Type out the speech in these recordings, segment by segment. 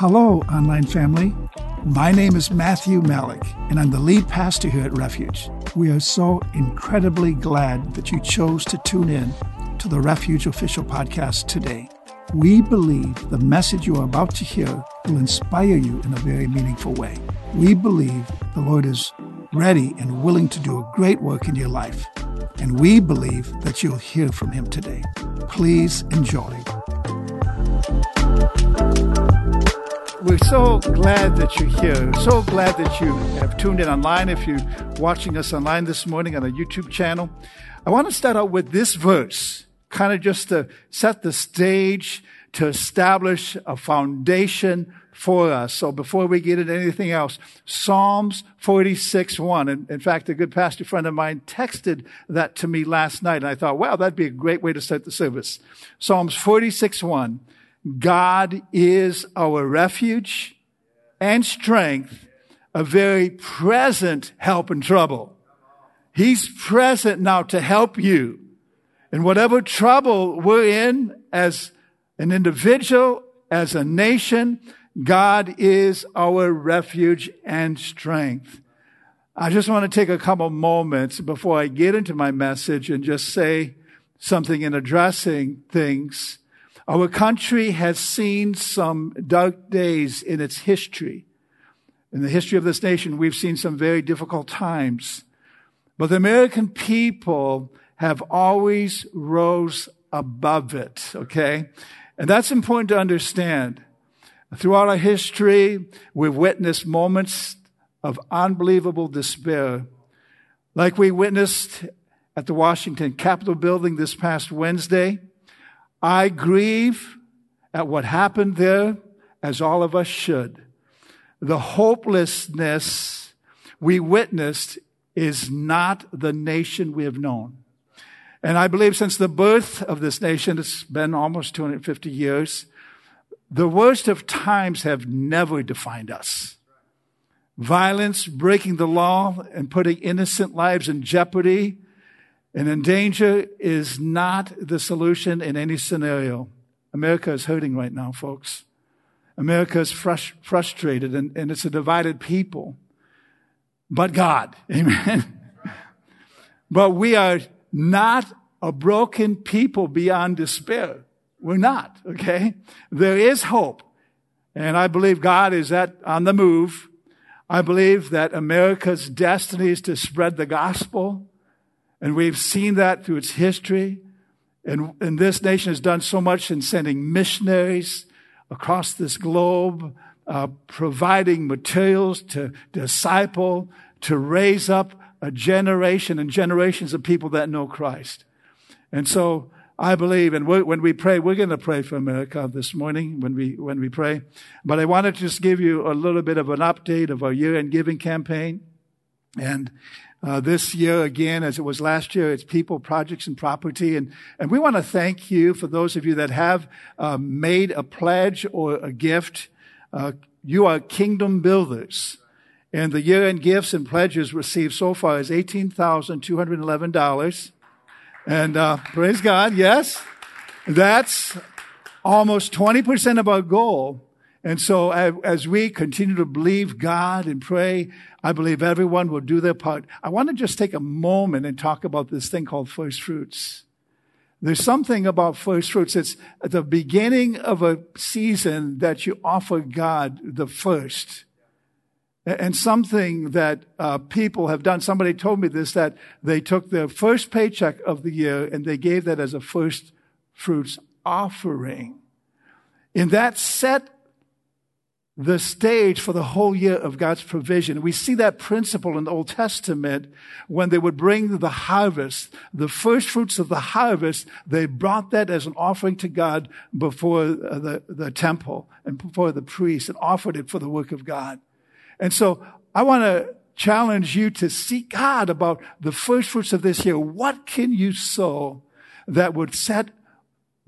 Hello, online family. My name is Matthew Malik, and I'm the lead pastor here at Refuge. We are so incredibly glad that you chose to tune in to the Refuge official podcast today. We believe the message you are about to hear will inspire you in a very meaningful way. We believe the Lord is ready and willing to do a great work in your life, and we believe that you'll hear from Him today. Please enjoy. We're so glad that you're here. So glad that you have tuned in online. If you're watching us online this morning on a YouTube channel, I want to start out with this verse kind of just to set the stage to establish a foundation for us. So before we get into anything else, Psalms 46, 1. And in fact, a good pastor friend of mine texted that to me last night. And I thought, wow, that'd be a great way to start the service. Psalms 46, 1. God is our refuge and strength, a very present help in trouble. He's present now to help you. In whatever trouble we're in as an individual, as a nation, God is our refuge and strength. I just want to take a couple moments before I get into my message and just say something in addressing things. Our country has seen some dark days in its history. In the history of this nation, we've seen some very difficult times. But the American people have always rose above it, okay? And that's important to understand. Throughout our history, we've witnessed moments of unbelievable despair, like we witnessed at the Washington Capitol building this past Wednesday. I grieve at what happened there, as all of us should. The hopelessness we witnessed is not the nation we have known. And I believe since the birth of this nation, it's been almost 250 years, the worst of times have never defined us. Violence, breaking the law, and putting innocent lives in jeopardy and in danger is not the solution in any scenario. America is hurting right now, folks. America is frust- frustrated and, and it's a divided people. But God, amen. but we are not a broken people beyond despair. We're not, okay? There is hope. And I believe God is at, on the move. I believe that America's destiny is to spread the gospel. And we've seen that through its history. And, and this nation has done so much in sending missionaries across this globe, uh, providing materials to disciple, to raise up a generation and generations of people that know Christ. And so I believe, and when we pray, we're going to pray for America this morning when we, when we pray. But I wanted to just give you a little bit of an update of our year-end giving campaign. And uh, this year, again, as it was last year, it's people, projects, and property. And, and we want to thank you for those of you that have uh, made a pledge or a gift. Uh, you are kingdom builders. And the year-end gifts and pledges received so far is $18,211. And uh, praise God, yes, that's almost 20% of our goal. And so as we continue to believe God and pray, I believe everyone will do their part. I want to just take a moment and talk about this thing called first fruits. There's something about first fruits. It's at the beginning of a season that you offer God the first. And something that uh, people have done, somebody told me this, that they took their first paycheck of the year and they gave that as a first fruits offering. And that set the stage for the whole year of God's provision. We see that principle in the Old Testament when they would bring the harvest, the first fruits of the harvest, they brought that as an offering to God before uh, the, the temple and before the priest and offered it for the work of God. And so I want to challenge you to seek God about the first fruits of this year. What can you sow that would set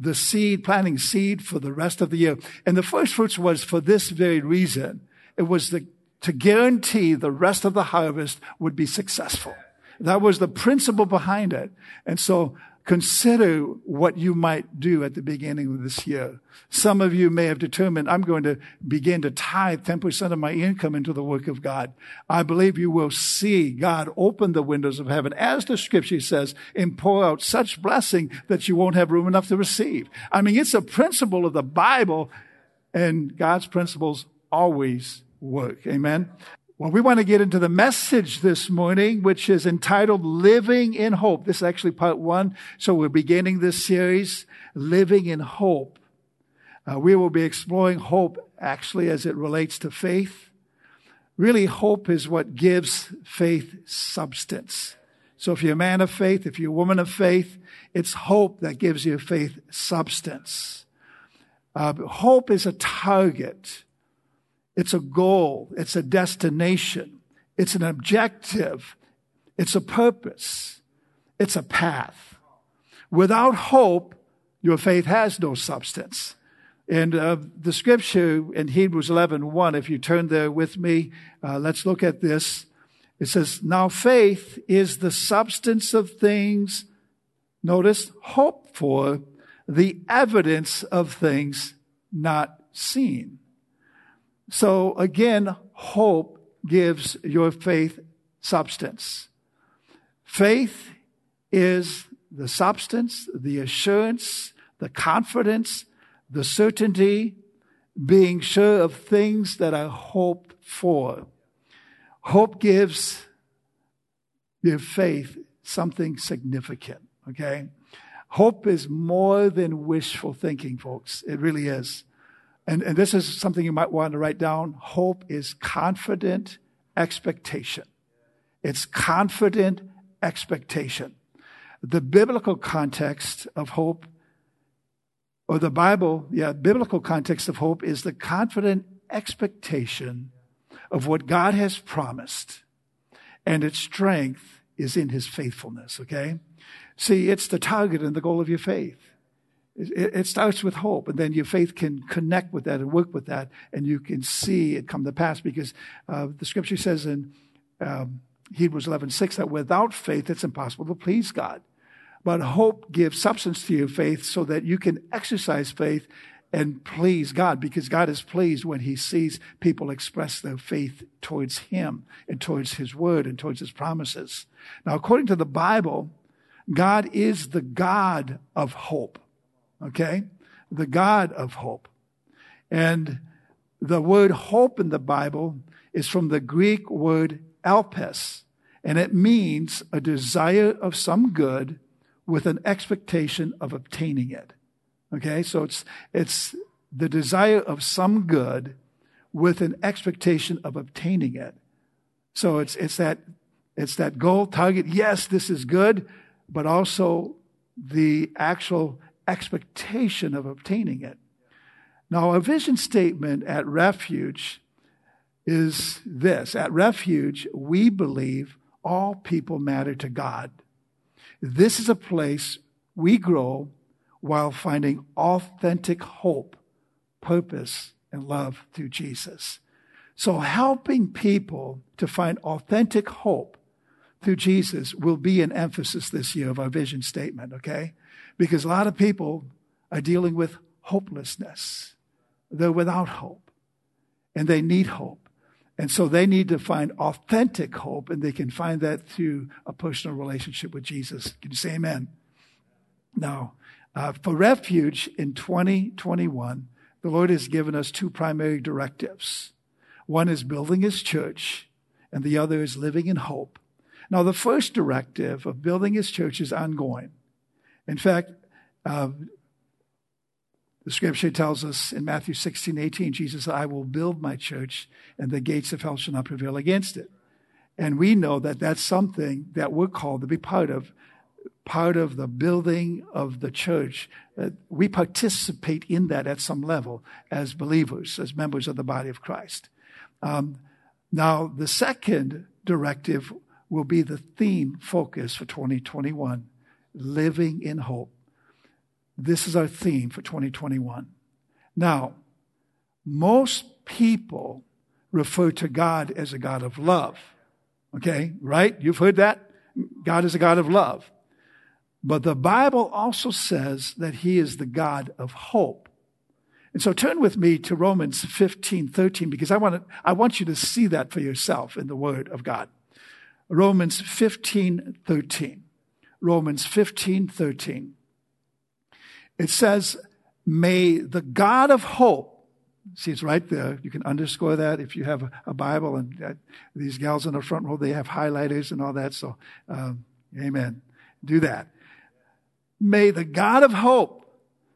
the seed, planting seed for the rest of the year? And the first fruits was for this very reason. It was the, to guarantee the rest of the harvest would be successful. That was the principle behind it. And so consider what you might do at the beginning of this year. Some of you may have determined, I'm going to begin to tithe 10% of my income into the work of God. I believe you will see God open the windows of heaven, as the scripture says, and pour out such blessing that you won't have room enough to receive. I mean, it's a principle of the Bible, and God's principles always work. Amen. Well, we want to get into the message this morning, which is entitled Living in Hope. This is actually part one. So we're beginning this series, Living in Hope. Uh, we will be exploring hope actually as it relates to faith. Really, hope is what gives faith substance. So if you're a man of faith, if you're a woman of faith, it's hope that gives you faith substance. Uh, hope is a target. It's a goal. It's a destination. It's an objective. It's a purpose. It's a path. Without hope, your faith has no substance. And uh, the scripture in Hebrews 11, 1, if you turn there with me, uh, let's look at this. It says, Now faith is the substance of things, notice, hoped for, the evidence of things not seen. So again, hope gives your faith substance. Faith is the substance, the assurance, the confidence, the certainty, being sure of things that are hoped for. Hope gives your faith something significant, okay? Hope is more than wishful thinking, folks. It really is. And, and this is something you might want to write down. Hope is confident expectation. It's confident expectation. The biblical context of hope, or the Bible, yeah, biblical context of hope is the confident expectation of what God has promised, and its strength is in his faithfulness, okay? See, it's the target and the goal of your faith. It, it, starts with hope, and then your faith can connect with that and work with that, and you can see it come to pass because uh, the scripture says in um, Hebrews 11 6 that without faith it's impossible to please God. But hope gives substance to your faith so that you can exercise faith and please God because God is pleased when he sees people express their faith towards him and towards his word and towards his promises. Now, according to the Bible, God is the God of hope okay? The God of hope. And the word hope in the Bible is from the Greek word elpis, and it means a desire of some good with an expectation of obtaining it. Okay, so it's, it's the desire of some good with an expectation of obtaining it. So it's, it's that, it's that goal target. Yes, this is good, but also the actual expectation of obtaining it. Now, a vision statement at Refuge is this At Refuge, we believe all people matter to God. This is a place we grow while finding authentic hope, purpose, and love through Jesus. So, helping people to find authentic hope through Jesus will be an emphasis this year of our vision statement, okay? Because a lot of people are dealing with hopelessness. They're without hope and they need hope. And so they need to find authentic hope and they can find that through a personal relationship with Jesus. Can you say amen? Now, uh, for refuge in 2021, the Lord has given us two primary directives. One is building his church and the other is living in hope. Now, the first directive of building his church is ongoing. In fact, uh, the scripture tells us in Matthew 16, 18, Jesus said, I will build my church and the gates of hell shall not prevail against it. And we know that that's something that we're called to be part of, part of the building of the church. Uh, we participate in that at some level as believers, as members of the body of Christ. Um, now, the second directive will be the theme focus for 2021 living in hope. This is our theme for 2021. Now, most people refer to God as a God of love. Okay, right? You've heard that? God is a God of love. But the Bible also says that he is the God of hope. And so turn with me to Romans 15, 13, because I want, to, I want you to see that for yourself in the Word of God. Romans 15, 13. Romans 15, 13. It says, May the God of hope, see, it's right there. You can underscore that if you have a, Bible, and these gals in the front row, they have highlighters and all that. So, um, amen. Do that. May the God of hope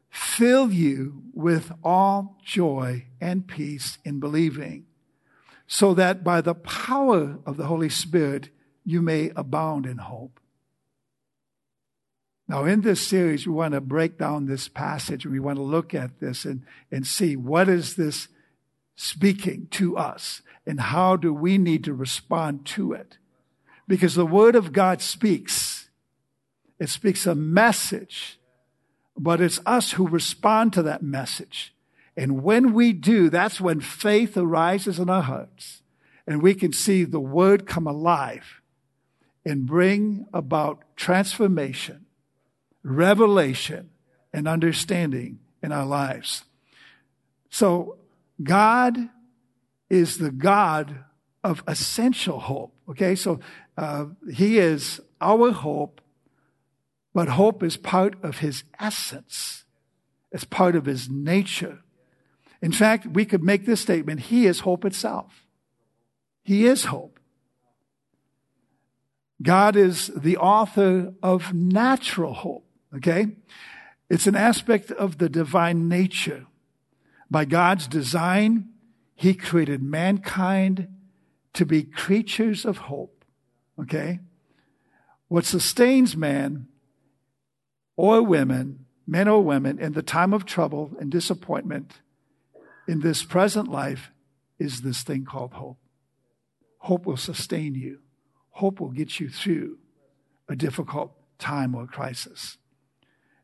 fill you with all joy and peace in believing, so that by the power of the Holy Spirit you may abound in hope. Now, in this series, we want to break down this passage we want to look at this and, and see what is this speaking to us and how do we need to respond to it. Because the Word of God speaks. It speaks a message, but it's us who respond to that message. And when we do, that's when faith arises in our hearts and we can see the Word come alive and bring about transformation revelation and understanding in our lives. So God is the God of essential hope. Okay, so uh, He is our hope, but hope is part of His essence. It's part of His nature. In fact, we could make this statement He is hope itself. He is hope. God is the author of natural hope. Okay? It's an aspect of the divine nature. By God's design, He created mankind to be creatures of hope. Okay? What sustains man or women, men or women, in the time of trouble and disappointment in this present life is this thing called hope. Hope will sustain you. Hope will get you through a difficult time or crisis.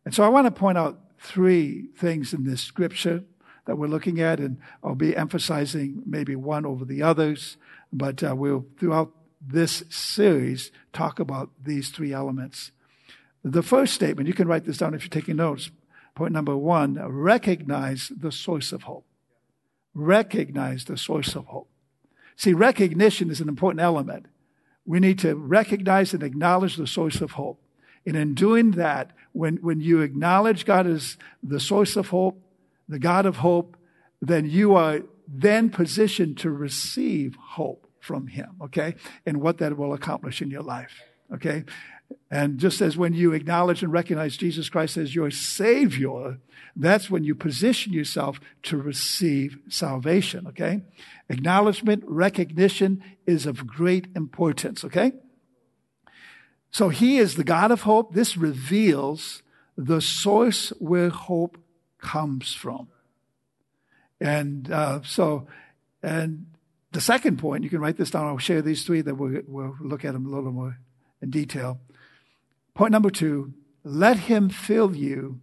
And so I want to point out three things in this scripture that we're looking at, and I'll be emphasizing maybe one over the others, but uh, we'll, throughout this series, talk about these three elements. The first statement, you can write this down if you're taking notes. Point number one, recognize the source of hope. Recognize the source of hope. See, recognition is an important element. We need to recognize and acknowledge the source of hope. And in doing that, when, when you acknowledge God as the source of hope, the God of hope, then you are then positioned to receive hope from Him, okay? And what that will accomplish in your life, okay? And just as when you acknowledge and recognize Jesus Christ as your Savior, that's when you position yourself to receive salvation, okay? Acknowledgement, recognition is of great importance, okay? So he is the God of hope. This reveals the source where hope comes from. And uh, so, and the second point, you can write this down. I'll share these three, then we'll, we'll look at them a little more in detail. Point number two let him fill you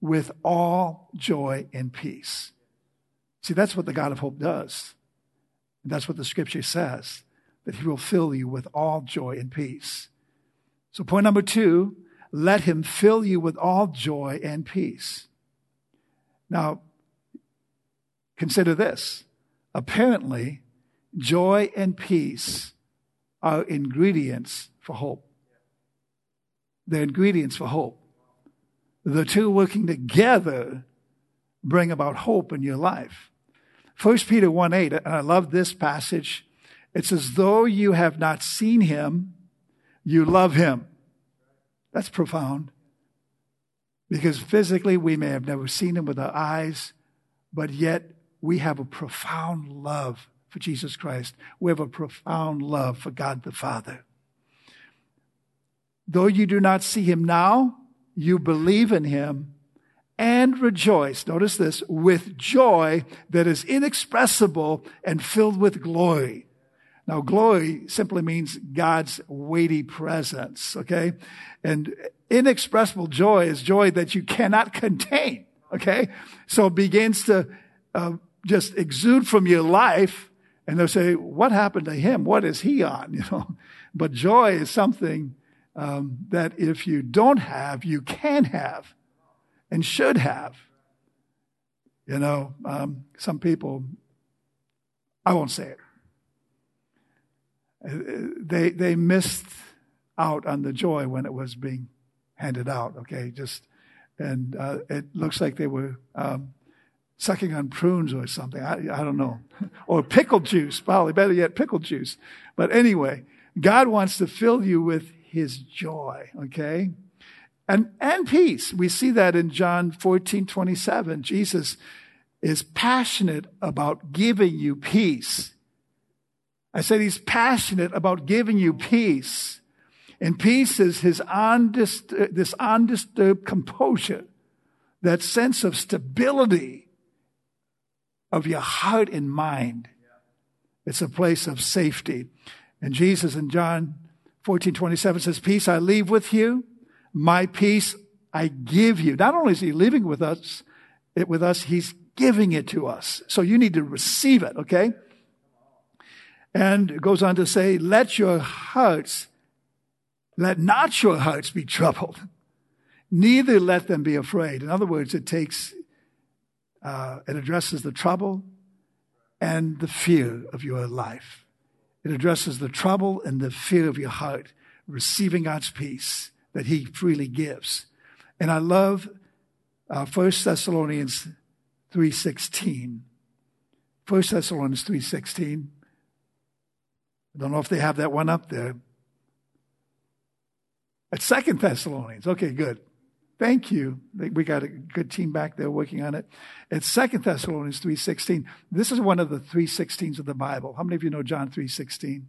with all joy and peace. See, that's what the God of hope does. That's what the scripture says, that he will fill you with all joy and peace. So, point number two let him fill you with all joy and peace. Now, consider this. Apparently, joy and peace are ingredients for hope. They're ingredients for hope. The two working together bring about hope in your life. 1 Peter 1 8, and I love this passage. It's as though you have not seen him you love him. That's profound. Because physically, we may have never seen him with our eyes, but yet we have a profound love for Jesus Christ. We have a profound love for God the Father. Though you do not see him now, you believe in him and rejoice. Notice this with joy that is inexpressible and filled with glory. Now, glory simply means God's weighty presence, okay? And inexpressible joy is joy that you cannot contain, okay? So it begins to uh, just exude from your life, and they'll say, What happened to him? What is he on? You know? But joy is something um, that if you don't have, you can have and should have. You know, um, some people, I won't say it, they, they missed out on the joy when it was being handed out, okay? Just, and uh, it looks like they were um, sucking on prunes or something. I, I don't know. or pickle juice, probably better yet, pickle juice. But anyway, God wants to fill you with his joy, okay? And, and peace. We see that in John 14, 27. Jesus is passionate about giving you peace. I said he's passionate about giving you peace. And peace is his this undisturbed composure, that sense of stability of your heart and mind. It's a place of safety. And Jesus in John 14, 27 says, Peace I leave with you, my peace I give you. Not only is he living with us, it with us, he's giving it to us. So you need to receive it, okay? And goes on to say, let your hearts, let not your hearts be troubled. Neither let them be afraid. In other words, it takes, uh, it addresses the trouble and the fear of your life. It addresses the trouble and the fear of your heart, receiving God's peace that He freely gives. And I love uh, 1 Thessalonians 3.16. 1 Thessalonians 3.16. I don't know if they have that one up there. At Second Thessalonians. Okay, good. Thank you. We got a good team back there working on it. It's Second Thessalonians 3.16. This is one of the 3.16s of the Bible. How many of you know John 3.16?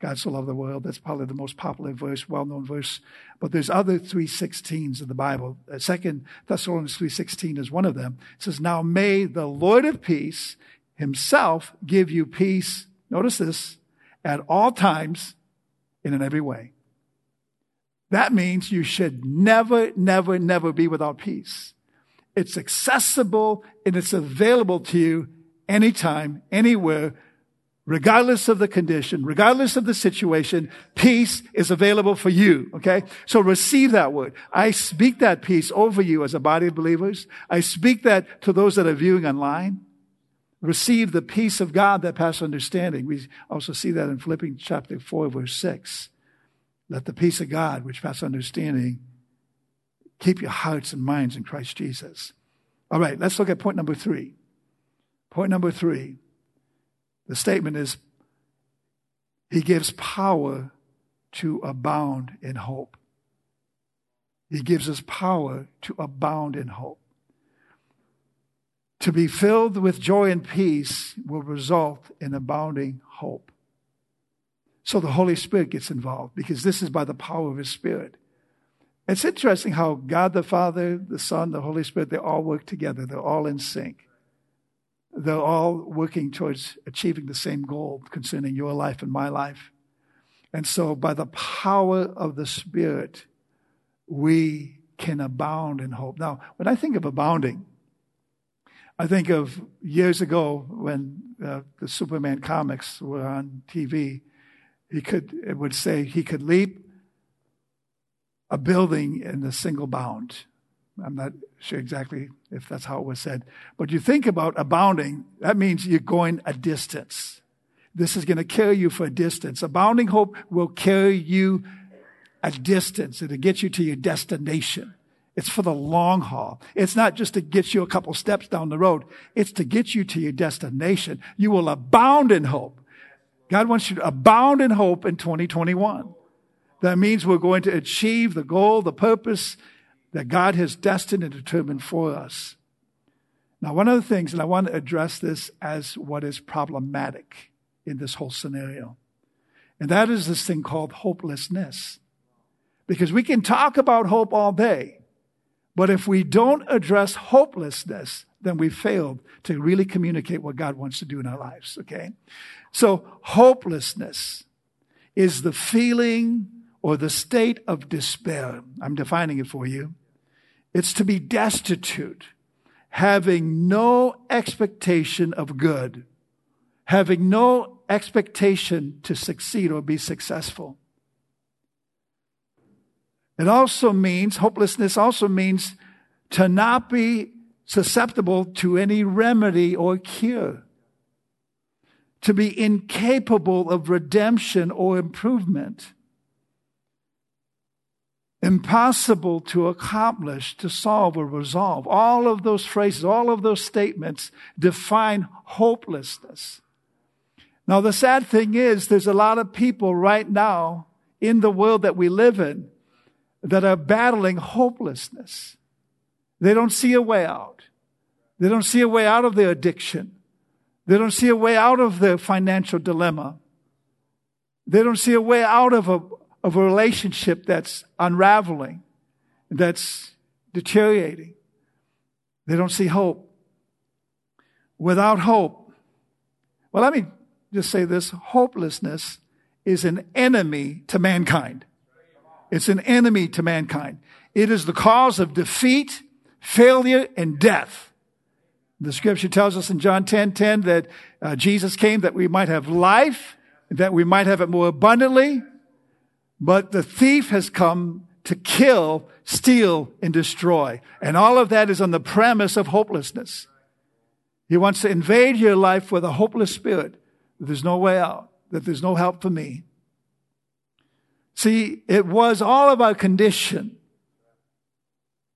God so loved the world. That's probably the most popular verse, well-known verse. But there's other 3.16s in the Bible. Uh, Second Thessalonians 3.16 is one of them. It says, Now may the Lord of peace himself give you peace. Notice this at all times and in every way. That means you should never, never, never be without peace. It's accessible and it's available to you anytime, anywhere, regardless of the condition, regardless of the situation. Peace is available for you. Okay. So receive that word. I speak that peace over you as a body of believers. I speak that to those that are viewing online receive the peace of God that passes understanding. We also see that in Philippians chapter 4, verse 6. Let the peace of God, which passes understanding, keep your hearts and minds in Christ Jesus. All right, let's look at point number three. Point number three. The statement is He gives power to abound in hope. He gives us power to abound in hope. To be filled with joy and peace will result in abounding hope. So the Holy Spirit gets involved because this is by the power of His Spirit. It's interesting how God the Father, the Son, the Holy Spirit, they all work together. They're all in sync. They're all working towards achieving the same goal concerning your life and my life. And so by the power of the Spirit, we can abound in hope. Now, when I think of abounding, I think of years ago when uh, the Superman comics were on TV. He could, it would say he could leap a building in a single bound. I'm not sure exactly if that's how it was said. But you think about abounding, that means you're going a distance. This is going to carry you for a distance. Abounding hope will carry you a distance. It'll get you to your destination. It's for the long haul. It's not just to get you a couple steps down the road. It's to get you to your destination. You will abound in hope. God wants you to abound in hope in 2021. That means we're going to achieve the goal, the purpose that God has destined and determined for us. Now, one of the things, and I want to address this as what is problematic in this whole scenario, and that is this thing called hopelessness. Because we can talk about hope all day. But if we don't address hopelessness, then we've failed to really communicate what God wants to do in our lives, okay? So hopelessness is the feeling or the state of despair. I'm defining it for you. It's to be destitute, having no expectation of good, having no expectation to succeed or be successful. It also means, hopelessness also means to not be susceptible to any remedy or cure. To be incapable of redemption or improvement. Impossible to accomplish, to solve or resolve. All of those phrases, all of those statements define hopelessness. Now, the sad thing is, there's a lot of people right now in the world that we live in that are battling hopelessness. They don't see a way out. They don't see a way out of their addiction. They don't see a way out of their financial dilemma. They don't see a way out of a, of a relationship that's unraveling, that's deteriorating. They don't see hope. Without hope, well, let me just say this hopelessness is an enemy to mankind. It's an enemy to mankind. It is the cause of defeat, failure, and death. The scripture tells us in John 10, 10 that uh, Jesus came that we might have life, that we might have it more abundantly. But the thief has come to kill, steal, and destroy. And all of that is on the premise of hopelessness. He wants to invade your life with a hopeless spirit. That there's no way out, that there's no help for me. See, it was all of our condition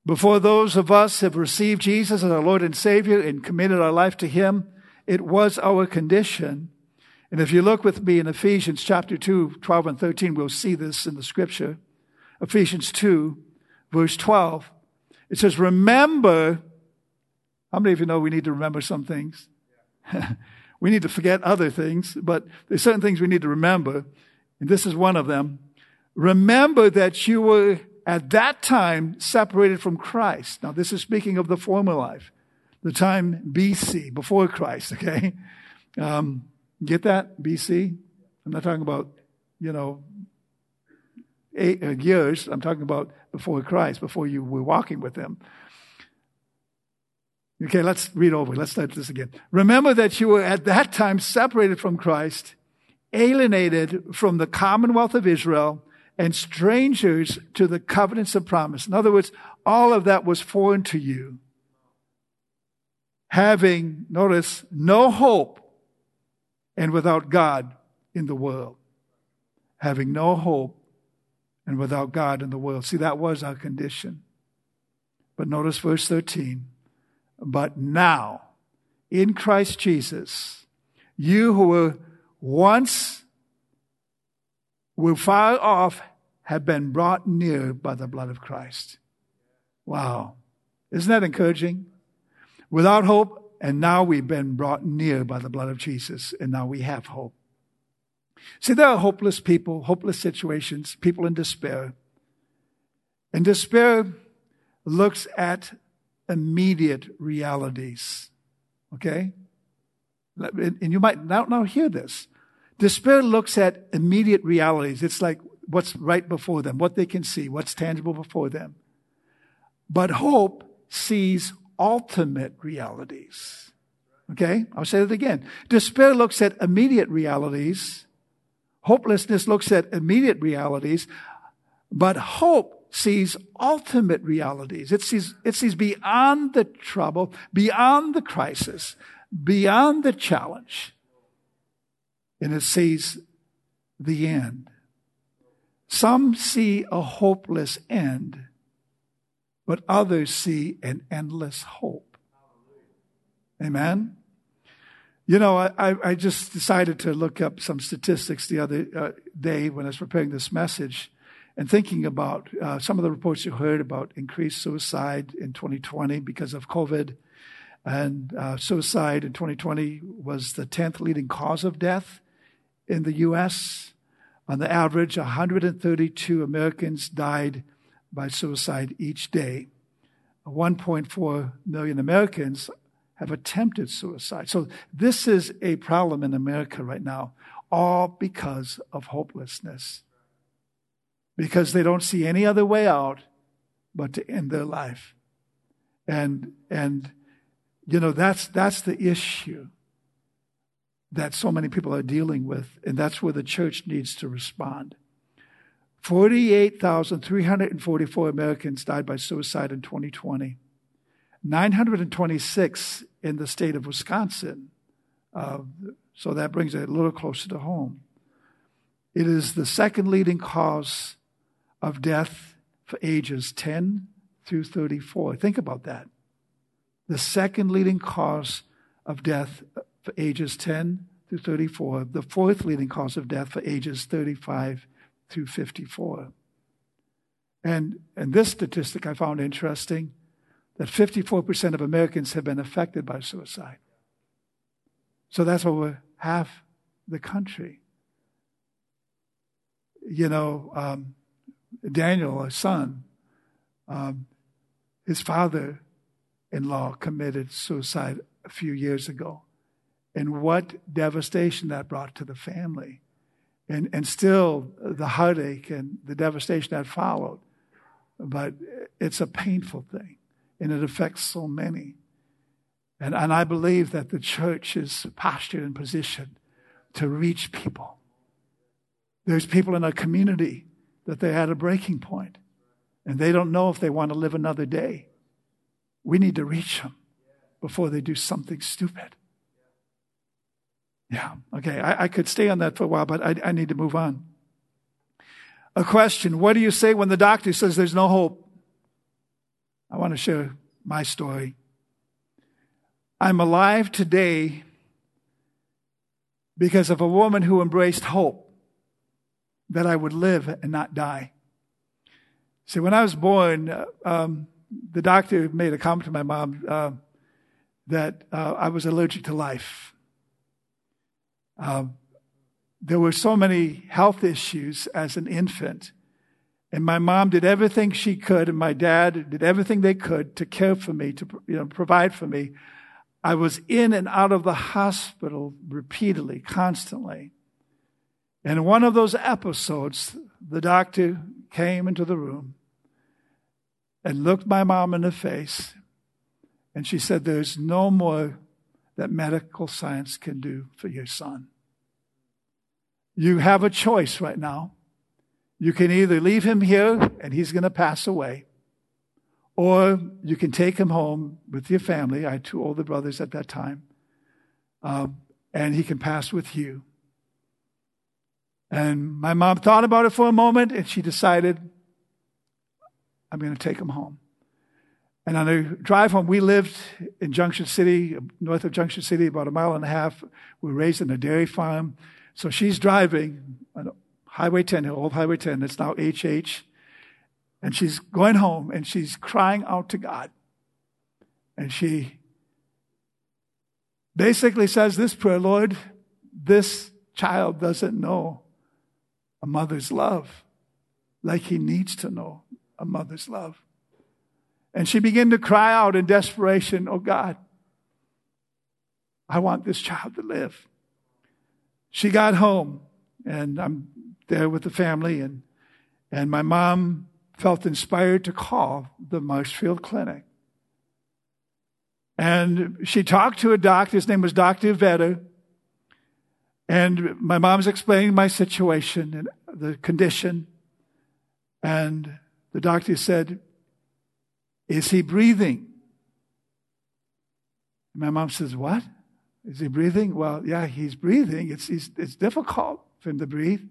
before those of us have received Jesus as our Lord and Savior and committed our life to Him. It was our condition. And if you look with me in Ephesians chapter 2, 12 and 13, we'll see this in the scripture. Ephesians 2, verse 12. It says, remember, how many of you know we need to remember some things? we need to forget other things, but there's certain things we need to remember. And this is one of them. Remember that you were at that time separated from Christ. Now, this is speaking of the former life, the time BC, before Christ, okay? Um, get that? BC? I'm not talking about, you know, eight uh, years. I'm talking about before Christ, before you were walking with Him. Okay, let's read over. Let's start this again. Remember that you were at that time separated from Christ, alienated from the commonwealth of Israel, and strangers to the covenants of promise. In other words, all of that was foreign to you. Having, notice, no hope and without God in the world. Having no hope and without God in the world. See, that was our condition. But notice verse 13. But now, in Christ Jesus, you who were once were far off have been brought near by the blood of Christ. Wow. Isn't that encouraging? Without hope, and now we've been brought near by the blood of Jesus, and now we have hope. See, there are hopeless people, hopeless situations, people in despair. And despair looks at immediate realities. Okay? And you might not now hear this. Despair looks at immediate realities. It's like what's right before them, what they can see, what's tangible before them. But hope sees ultimate realities. Okay? I'll say it again. Despair looks at immediate realities. Hopelessness looks at immediate realities. But hope sees ultimate realities. It sees, it sees beyond the trouble, beyond the crisis, beyond the challenge and it sees the end. Some see a hopeless end, but others see an endless hope. Amen? You know, I, I just decided to look up some statistics the other uh, day when I was preparing this message and thinking about uh, some of the reports you heard about increased suicide in 2020 because of COVID. And uh, suicide in 2020 was the 10th leading cause of death in the U.S., on the average, 132 Americans died by suicide each day. 1.4 million Americans have attempted suicide. So this is a problem in America right now, all because of hopelessness. Because they don't see any other way out but to end their life. And, and, you know, that's, that's the issue that so many people are dealing with, and that's where the church needs to respond. 48,344 Americans died by suicide in 2020. 926 in the state of Wisconsin. Uh, so that brings it a little closer to home. It is the second leading cause of death for ages 10 through 34. Think about that. The second leading cause of death for ages 10 through 34. The fourth leading cause of death for ages 35 through 54. And, and this statistic I found interesting that 54% of Americans have been affected by suicide. So that's over half the country. You know, um, Daniel, a son, um, his father in law committed suicide a few years ago. And what devastation that brought to the family. And, and still the heartache and the devastation that followed. But it's a painful thing, and it affects so many. And, and I believe that the church is postured and positioned to reach people. There's people in our community that they're at a breaking point, and they don't know if they want to live another day. We need to reach them before they do something stupid. Yeah, okay. I, I could stay on that for a while, but I, I need to move on. A question What do you say when the doctor says there's no hope? I want to share my story. I'm alive today because of a woman who embraced hope that I would live and not die. See, when I was born, uh, um, the doctor made a comment to my mom uh, that uh, I was allergic to life. Um, there were so many health issues as an infant. And my mom did everything she could, and my dad did everything they could to care for me, to you know, provide for me. I was in and out of the hospital repeatedly, constantly. And in one of those episodes, the doctor came into the room and looked my mom in the face, and she said, There's no more that medical science can do for your son. You have a choice right now. You can either leave him here and he's going to pass away, or you can take him home with your family. I had two older brothers at that time, um, and he can pass with you. And my mom thought about it for a moment and she decided, I'm going to take him home. And on the drive home, we lived in Junction City, north of Junction City, about a mile and a half. We were raised in a dairy farm. So she's driving on Highway 10, old Highway 10, it's now HH. And she's going home and she's crying out to God. And she basically says this prayer Lord, this child doesn't know a mother's love like he needs to know a mother's love. And she began to cry out in desperation, Oh God, I want this child to live. She got home, and I'm there with the family, and, and my mom felt inspired to call the Marshfield Clinic. And she talked to a doctor, his name was Dr. Vetter, and my mom's explaining my situation and the condition. And the doctor said, is he breathing? My mom says, What? Is he breathing? Well, yeah, he's breathing. It's, it's, it's difficult for him to breathe.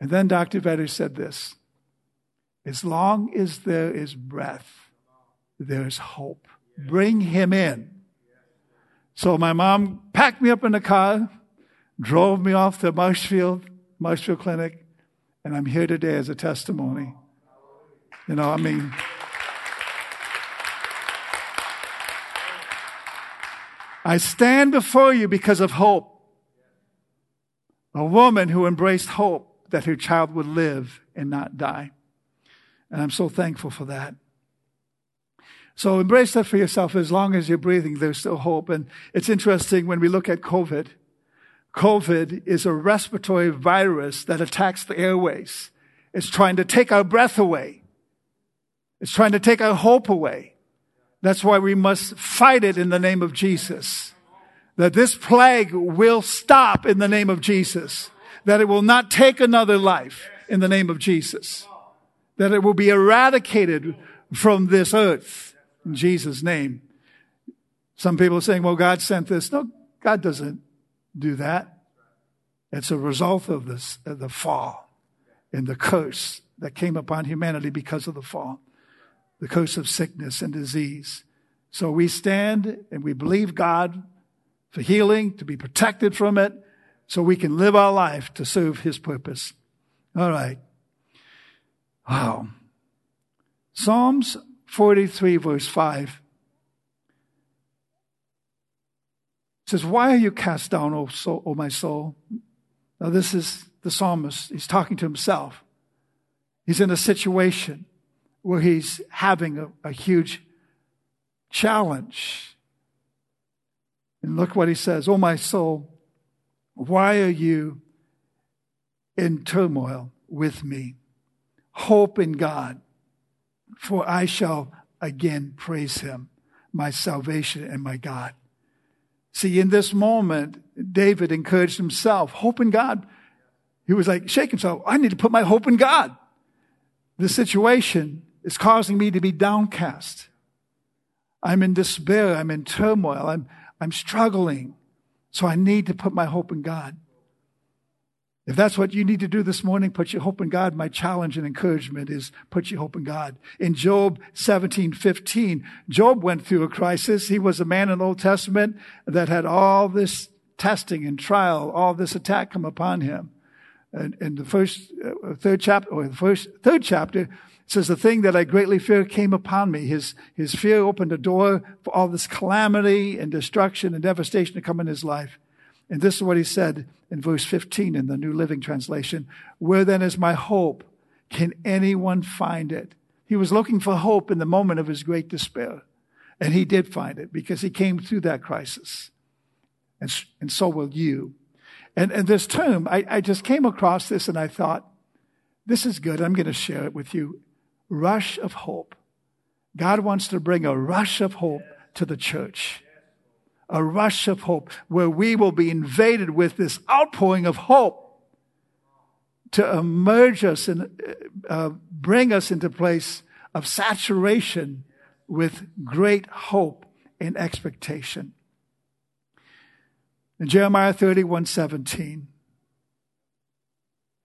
And then Dr. Vetter said this As long as there is breath, there's hope. Bring him in. So my mom packed me up in the car, drove me off to Marshfield, Marshfield Clinic, and I'm here today as a testimony. You know, I mean, I stand before you because of hope. A woman who embraced hope that her child would live and not die. And I'm so thankful for that. So embrace that for yourself. As long as you're breathing, there's still hope. And it's interesting when we look at COVID. COVID is a respiratory virus that attacks the airways. It's trying to take our breath away. It's trying to take our hope away. That's why we must fight it in the name of Jesus. That this plague will stop in the name of Jesus. That it will not take another life. in the name of Jesus. That it will be eradicated from this earth in Jesus' name. Some people are saying, well, God sent this. No, God doesn't do that. It's a result of this, the fall and the curse that came upon humanity because of the fall, the curse of sickness and disease. So we stand and we believe God for healing, to be protected from it, so we can live our life to serve His purpose. All right. Wow. Psalms 43, verse 5 says, Why are you cast down, O, soul, o my soul? Now, this is the psalmist. He's talking to himself. He's in a situation where he's having a, a huge challenge. And look what he says Oh, my soul, why are you in turmoil with me? Hope in God, for I shall again praise him, my salvation and my God. See, in this moment, David encouraged himself, hope in God. He was like, shake himself. I need to put my hope in God. The situation is causing me to be downcast. I'm in despair. I'm in turmoil. I'm, I'm struggling. So I need to put my hope in God. If that's what you need to do this morning, put your hope in God. My challenge and encouragement is put your hope in God. In Job 17, 15, Job went through a crisis. He was a man in the Old Testament that had all this testing and trial, all this attack come upon him. And in the first, uh, third chapter, or the first, third chapter, says, the thing that I greatly fear came upon me. His, his fear opened a door for all this calamity and destruction and devastation to come in his life. And this is what he said in verse 15 in the New Living Translation. Where then is my hope? Can anyone find it? He was looking for hope in the moment of his great despair. And he did find it because he came through that crisis. And, and so will you. And, and this term, I, I just came across this and I thought, this is good. I'm going to share it with you rush of hope. God wants to bring a rush of hope to the church. A rush of hope where we will be invaded with this outpouring of hope to emerge us and uh, bring us into place of saturation with great hope and expectation. In Jeremiah 31 17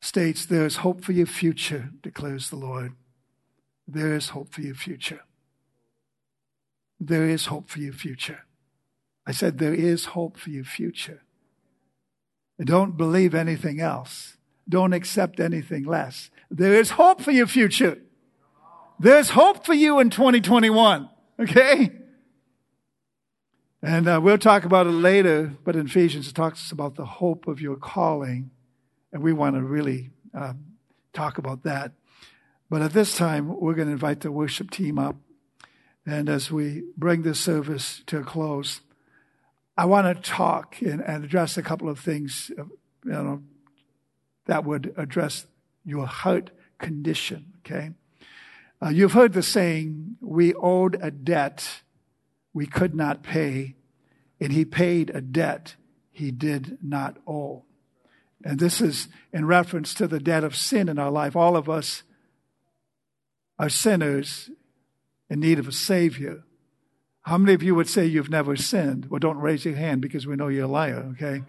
states, There is hope for your future, declares the Lord there is hope for your future. There is hope for your future. I said, there is hope for your future. Don't believe anything else. Don't accept anything less. There is hope for your future. There's hope for you in 2021. Okay? And uh, we'll talk about it later, but in Ephesians, it talks about the hope of your calling. And we want to really uh, talk about that. But at this time, we're going to invite the worship team up. And as we bring this service to a close, I want to talk and, and address a couple of things, uh, you know, that would address your heart condition. Okay, uh, you've heard the saying, "We owed a debt we could not pay, and he paid a debt he did not owe." And this is in reference to the debt of sin in our life. All of us are sinners in need of a Savior. How many of you would say you've never sinned? Well, don't raise your hand because we know you're a liar, okay?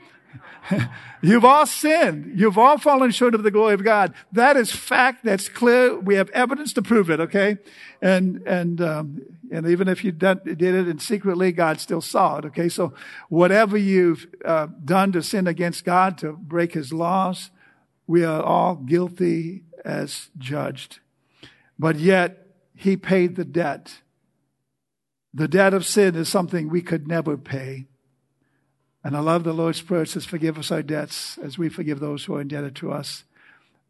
You've all sinned. You've all fallen short of the glory of God. That is fact. That's clear. We have evidence to prove it. Okay, and and um, and even if you did it and secretly, God still saw it. Okay, so whatever you've uh, done to sin against God, to break His laws, we are all guilty as judged. But yet, he paid the debt. The debt of sin is something we could never pay. And I love the Lord's Prayer It says, Forgive us our debts as we forgive those who are indebted to us.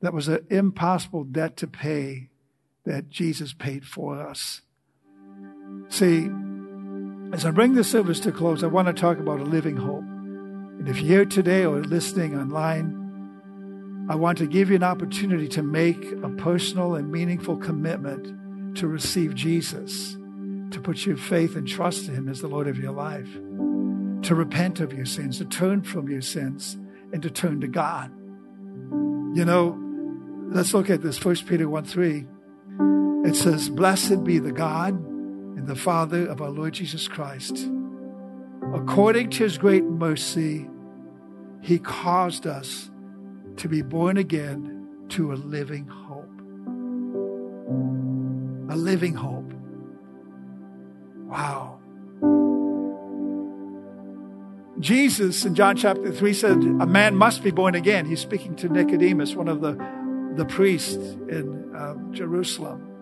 That was an impossible debt to pay that Jesus paid for us. See, as I bring this service to close, I want to talk about a living hope. And if you're here today or listening online, I want to give you an opportunity to make a personal and meaningful commitment to receive Jesus, to put your faith and trust in Him as the Lord of your life, to repent of your sins, to turn from your sins, and to turn to God. You know, let's look at this. First Peter 1 3. It says, Blessed be the God and the Father of our Lord Jesus Christ. According to his great mercy, he caused us to be born again to a living hope. A living hope. Wow. Jesus in John chapter 3 said, A man must be born again. He's speaking to Nicodemus, one of the, the priests in uh, Jerusalem.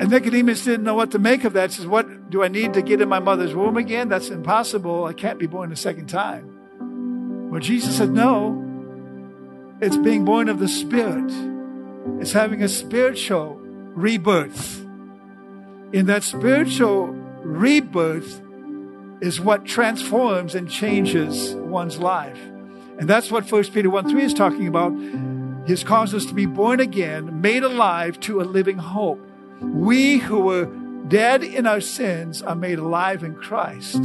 And Nicodemus didn't know what to make of that. He says, What do I need to get in my mother's womb again? That's impossible. I can't be born a second time. But Jesus said, No. It's being born of the Spirit. It's having a spiritual rebirth. In that spiritual rebirth is what transforms and changes one's life. And that's what 1 Peter 1 3 is talking about. He's caused us to be born again, made alive to a living hope. We who were dead in our sins are made alive in Christ.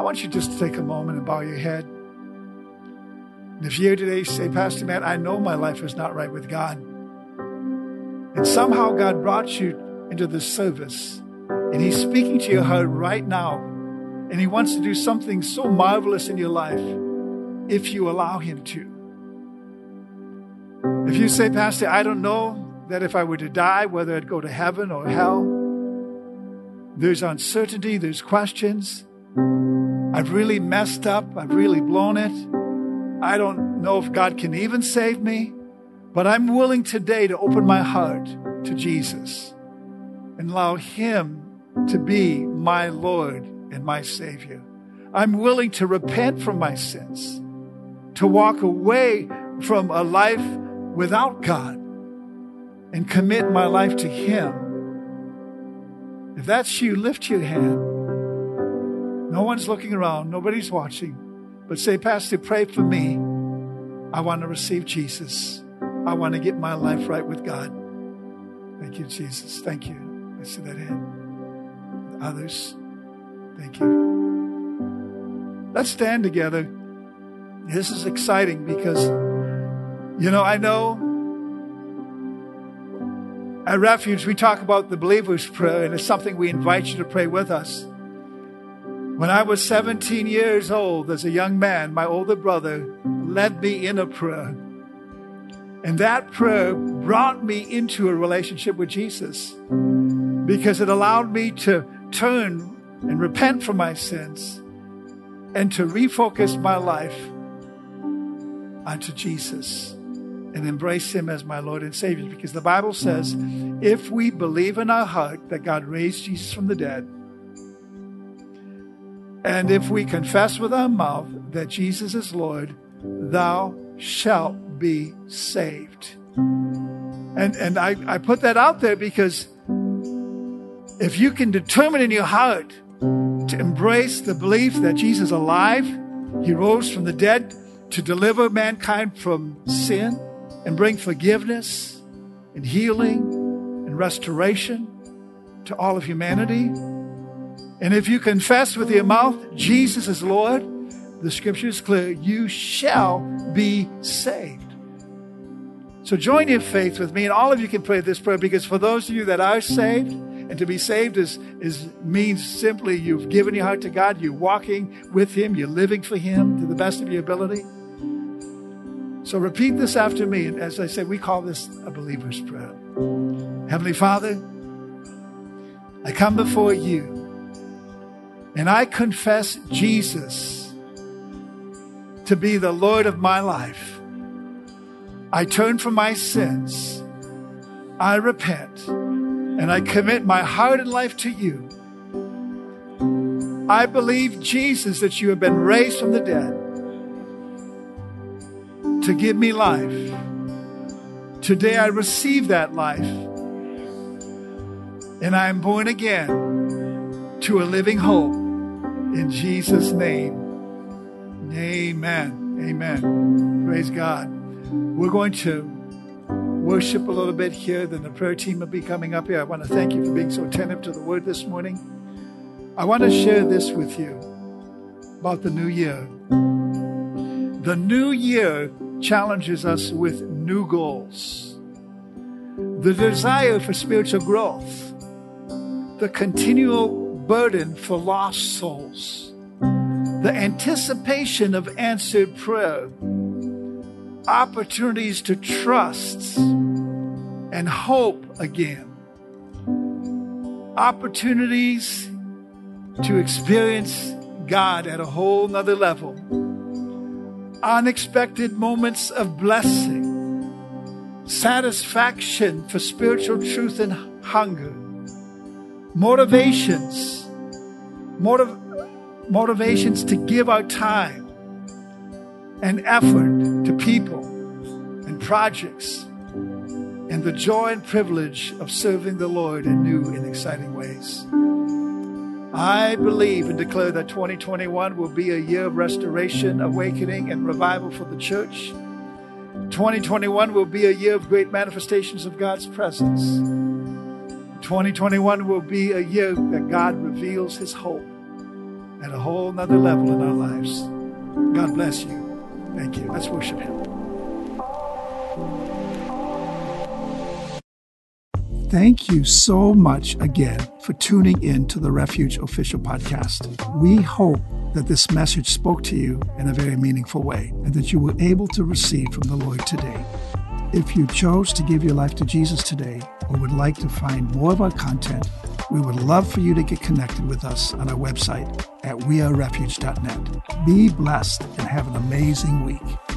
I want you just to take a moment and bow your head. And if you're today, say, Pastor Matt, I know my life is not right with God. And somehow God brought you into this service, and He's speaking to your heart right now. And He wants to do something so marvelous in your life if you allow Him to. If you say, Pastor, I don't know that if I were to die, whether I'd go to heaven or hell, there's uncertainty, there's questions. I've really messed up, I've really blown it. I don't know if God can even save me, but I'm willing today to open my heart to Jesus and allow Him to be my Lord and my Savior. I'm willing to repent from my sins, to walk away from a life without God and commit my life to Him. If that's you, lift your hand. No one's looking around, nobody's watching. But say, Pastor, pray for me. I want to receive Jesus. I want to get my life right with God. Thank you, Jesus. Thank you. I see that hand. Others, thank you. Let's stand together. This is exciting because you know, I know at Refuge we talk about the believer's prayer, and it's something we invite you to pray with us. When I was 17 years old, as a young man, my older brother led me in a prayer. And that prayer brought me into a relationship with Jesus because it allowed me to turn and repent from my sins and to refocus my life onto Jesus and embrace Him as my Lord and Savior. Because the Bible says, if we believe in our heart that God raised Jesus from the dead, and if we confess with our mouth that Jesus is Lord, thou shalt be saved. And, and I, I put that out there because if you can determine in your heart to embrace the belief that Jesus is alive, He rose from the dead to deliver mankind from sin, and bring forgiveness and healing and restoration to all of humanity. And if you confess with your mouth Jesus is Lord, the scripture is clear, you shall be saved. So join your faith with me, and all of you can pray this prayer because for those of you that are saved, and to be saved is, is means simply you've given your heart to God, you're walking with Him, you're living for Him to the best of your ability. So repeat this after me. And as I said, we call this a believer's prayer. Heavenly Father, I come before you and I confess Jesus to be the Lord of my life. I turn from my sins. I repent and I commit my heart and life to you. I believe, Jesus, that you have been raised from the dead to give me life. Today I receive that life. And I am born again to a living hope. In Jesus' name. Amen. Amen. Praise God. We're going to worship a little bit here. Then the prayer team will be coming up here. I want to thank you for being so attentive to the word this morning. I want to share this with you about the new year. The new year challenges us with new goals. The desire for spiritual growth, the continual burden for lost souls, the anticipation of answered prayer, opportunities to trust and hope again, opportunities to experience God at a whole nother level unexpected moments of blessing, satisfaction for spiritual truth and hunger, motivations, motiv- motivations to give our time and effort to people and projects, and the joy and privilege of serving the Lord in new and exciting ways. I believe and declare that 2021 will be a year of restoration, awakening, and revival for the church. 2021 will be a year of great manifestations of God's presence. 2021 will be a year that God reveals his hope at a whole nother level in our lives. God bless you. Thank you. Let's worship him. Thank you so much again for tuning in to the Refuge Official Podcast. We hope that this message spoke to you in a very meaningful way and that you were able to receive from the Lord today. If you chose to give your life to Jesus today or would like to find more of our content, we would love for you to get connected with us on our website at wearerefuge.net. Be blessed and have an amazing week.